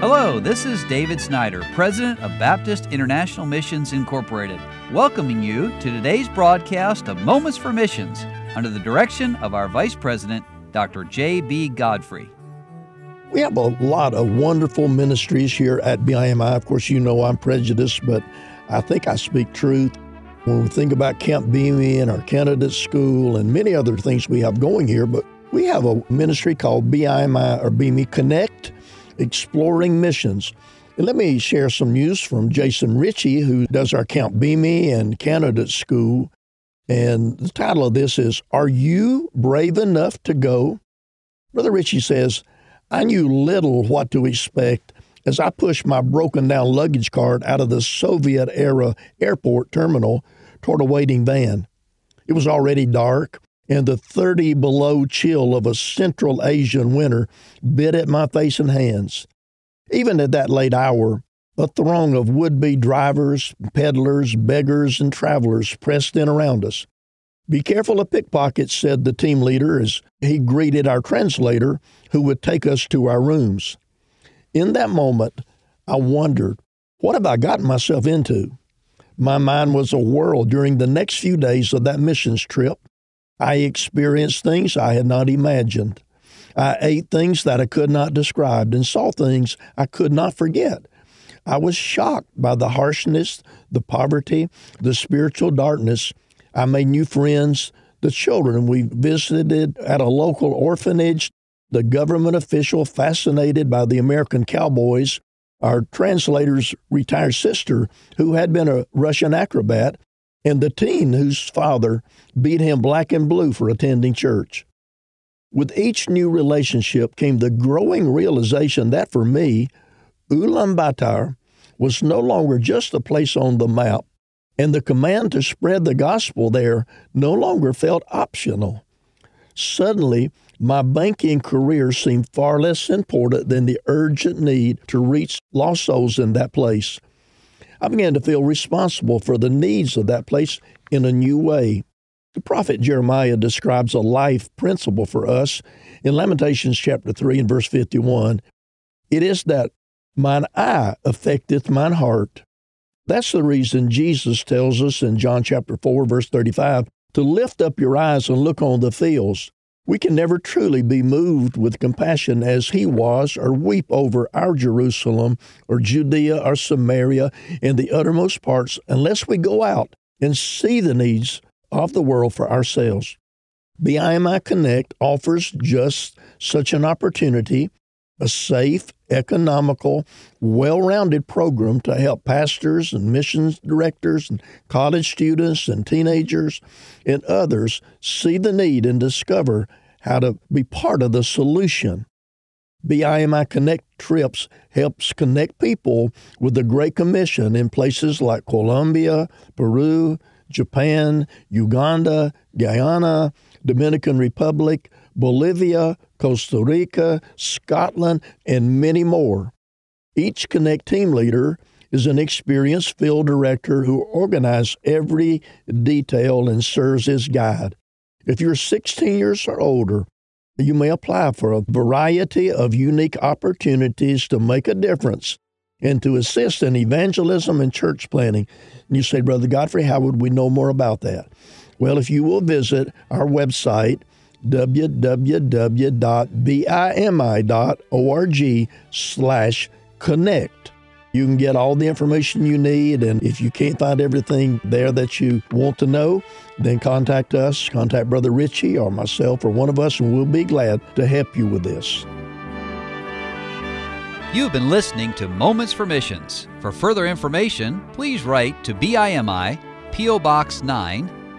Hello, this is David Snyder, President of Baptist International Missions Incorporated, welcoming you to today's broadcast of Moments for Missions under the direction of our Vice President, Dr. J.B. Godfrey. We have a lot of wonderful ministries here at BIMI. Of course, you know I'm prejudiced, but I think I speak truth. When we think about Camp BIMI and our candidate school and many other things we have going here, but we have a ministry called BIMI or Beamy Connect exploring missions. And let me share some news from Jason Ritchie, who does our Camp BIMI and Candidate School. And the title of this is Are You Brave Enough to Go? Brother Ritchie says, I knew little what to expect as I pushed my broken down luggage cart out of the Soviet era airport terminal toward a waiting van. It was already dark, and the 30 below chill of a Central Asian winter bit at my face and hands. Even at that late hour, a throng of would be drivers, peddlers, beggars, and travelers pressed in around us. Be careful of pickpockets, said the team leader as he greeted our translator, who would take us to our rooms. In that moment, I wondered, what have I gotten myself into? My mind was a whirl during the next few days of that missions trip. I experienced things I had not imagined. I ate things that I could not describe and saw things I could not forget. I was shocked by the harshness, the poverty, the spiritual darkness. I made new friends. The children we visited at a local orphanage, the government official fascinated by the American cowboys, our translator's retired sister, who had been a Russian acrobat, and the teen whose father beat him black and blue for attending church. With each new relationship came the growing realization that for me, Ulaanbaatar was no longer just a place on the map, and the command to spread the gospel there no longer felt optional. Suddenly, my banking career seemed far less important than the urgent need to reach lost souls in that place. I began to feel responsible for the needs of that place in a new way. The prophet Jeremiah describes a life principle for us in Lamentations chapter 3 and verse 51. It is that mine eye affecteth mine heart. That's the reason Jesus tells us in John chapter 4 verse 35 to lift up your eyes and look on the fields. We can never truly be moved with compassion as he was or weep over our Jerusalem or Judea or Samaria and the uttermost parts unless we go out and see the needs of the world for ourselves. BIMI Connect offers just such an opportunity, a safe, economical, well rounded program to help pastors and missions directors and college students and teenagers and others see the need and discover how to be part of the solution. BIMI Connect Trips helps connect people with the Great Commission in places like Colombia, Peru, Japan, Uganda, Guyana, Dominican Republic, Bolivia, Costa Rica, Scotland, and many more. Each Connect team leader is an experienced field director who organizes every detail and serves as guide. If you're 16 years or older, you may apply for a variety of unique opportunities to make a difference and to assist in evangelism and church planning. And you say, Brother Godfrey, how would we know more about that? Well, if you will visit our website, www.bimi.org slash connect. You can get all the information you need, and if you can't find everything there that you want to know, then contact us, contact Brother Ritchie or myself or one of us, and we'll be glad to help you with this. You've been listening to Moments for Missions. For further information, please write to BIMI, P.O. Box 9,